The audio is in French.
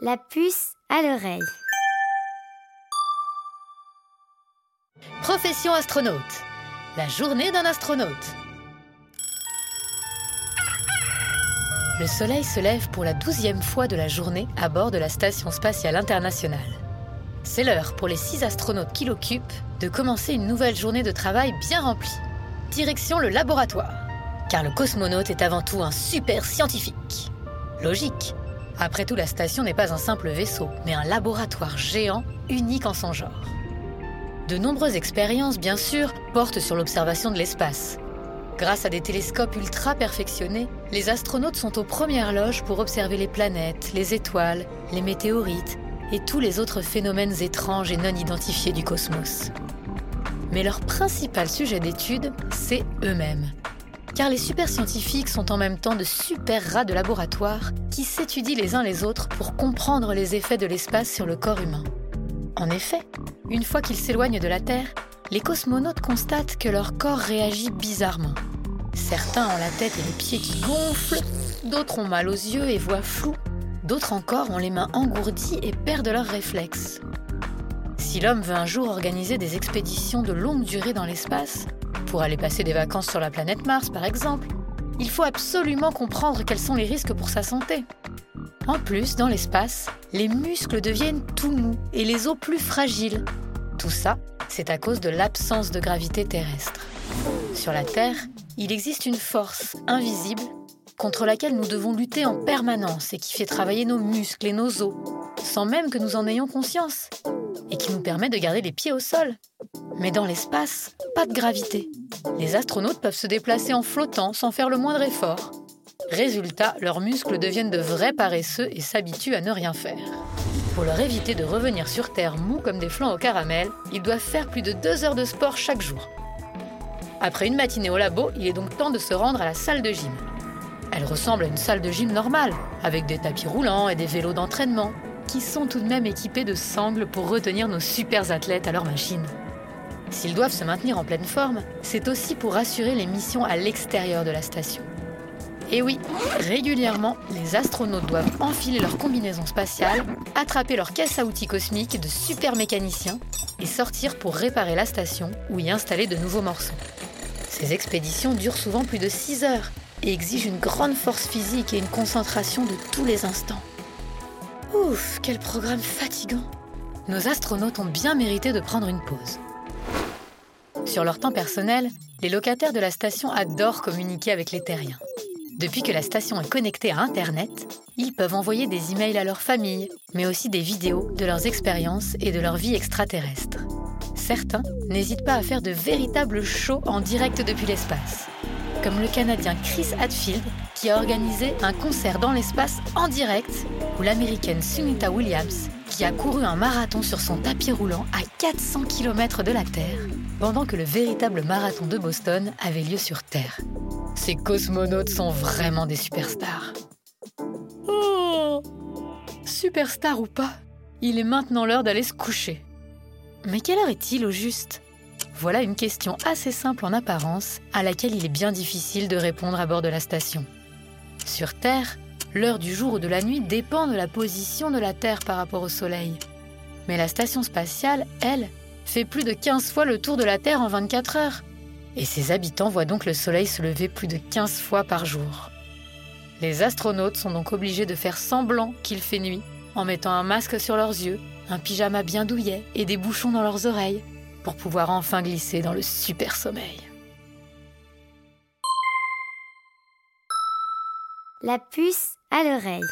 La puce à l'oreille. Profession astronaute. La journée d'un astronaute. Le soleil se lève pour la douzième fois de la journée à bord de la Station spatiale internationale. C'est l'heure pour les six astronautes qui l'occupent de commencer une nouvelle journée de travail bien remplie. Direction le laboratoire, car le cosmonaute est avant tout un super scientifique. Logique. Après tout, la station n'est pas un simple vaisseau, mais un laboratoire géant unique en son genre. De nombreuses expériences, bien sûr, portent sur l'observation de l'espace. Grâce à des télescopes ultra perfectionnés, les astronautes sont aux premières loges pour observer les planètes, les étoiles, les météorites et tous les autres phénomènes étranges et non identifiés du cosmos. Mais leur principal sujet d'étude, c'est eux-mêmes. Car les super scientifiques sont en même temps de super rats de laboratoire qui s'étudient les uns les autres pour comprendre les effets de l'espace sur le corps humain. En effet, une fois qu'ils s'éloignent de la Terre, les cosmonautes constatent que leur corps réagit bizarrement. Certains ont la tête et les pieds qui gonflent, d'autres ont mal aux yeux et voient flou, d'autres encore ont les mains engourdies et perdent leurs réflexes. Si l'homme veut un jour organiser des expéditions de longue durée dans l'espace, pour aller passer des vacances sur la planète Mars par exemple, il faut absolument comprendre quels sont les risques pour sa santé. En plus, dans l'espace, les muscles deviennent tout mous et les os plus fragiles. Tout ça, c'est à cause de l'absence de gravité terrestre. Sur la Terre, il existe une force invisible contre laquelle nous devons lutter en permanence et qui fait travailler nos muscles et nos os, sans même que nous en ayons conscience, et qui nous permet de garder les pieds au sol. Mais dans l'espace, pas de gravité. Les astronautes peuvent se déplacer en flottant sans faire le moindre effort. Résultat, leurs muscles deviennent de vrais paresseux et s'habituent à ne rien faire. Pour leur éviter de revenir sur Terre mous comme des flancs au caramel, ils doivent faire plus de deux heures de sport chaque jour. Après une matinée au labo, il est donc temps de se rendre à la salle de gym. Elle ressemble à une salle de gym normale, avec des tapis roulants et des vélos d'entraînement, qui sont tout de même équipés de sangles pour retenir nos super athlètes à leur machine. S'ils doivent se maintenir en pleine forme, c'est aussi pour assurer les missions à l'extérieur de la station. Et oui, régulièrement, les astronautes doivent enfiler leur combinaison spatiale, attraper leur caisse à outils cosmiques de super mécaniciens et sortir pour réparer la station ou y installer de nouveaux morceaux. Ces expéditions durent souvent plus de 6 heures et exigent une grande force physique et une concentration de tous les instants. Ouf, quel programme fatigant Nos astronautes ont bien mérité de prendre une pause. Sur leur temps personnel, les locataires de la station adorent communiquer avec les terriens. Depuis que la station est connectée à Internet, ils peuvent envoyer des emails à leur famille, mais aussi des vidéos de leurs expériences et de leur vie extraterrestre. Certains n'hésitent pas à faire de véritables shows en direct depuis l'espace, comme le Canadien Chris Hadfield qui a organisé un concert dans l'espace en direct, ou l'Américaine Sunita Williams qui a couru un marathon sur son tapis roulant à 400 km de la Terre, pendant que le véritable marathon de Boston avait lieu sur Terre. Ces cosmonautes sont vraiment des superstars. Oh Superstar ou pas, il est maintenant l'heure d'aller se coucher. Mais quelle heure est-il au juste? Voilà une question assez simple en apparence à laquelle il est bien difficile de répondre à bord de la station. Sur Terre, l'heure du jour ou de la nuit dépend de la position de la Terre par rapport au Soleil. Mais la station spatiale, elle, fait plus de 15 fois le tour de la Terre en 24 heures et ses habitants voient donc le soleil se lever plus de 15 fois par jour. Les astronautes sont donc obligés de faire semblant qu'il fait nuit, en mettant un masque sur leurs yeux, un pyjama bien douillet et des bouchons dans leurs oreilles, pour pouvoir enfin glisser dans le super sommeil. La puce à l'oreille.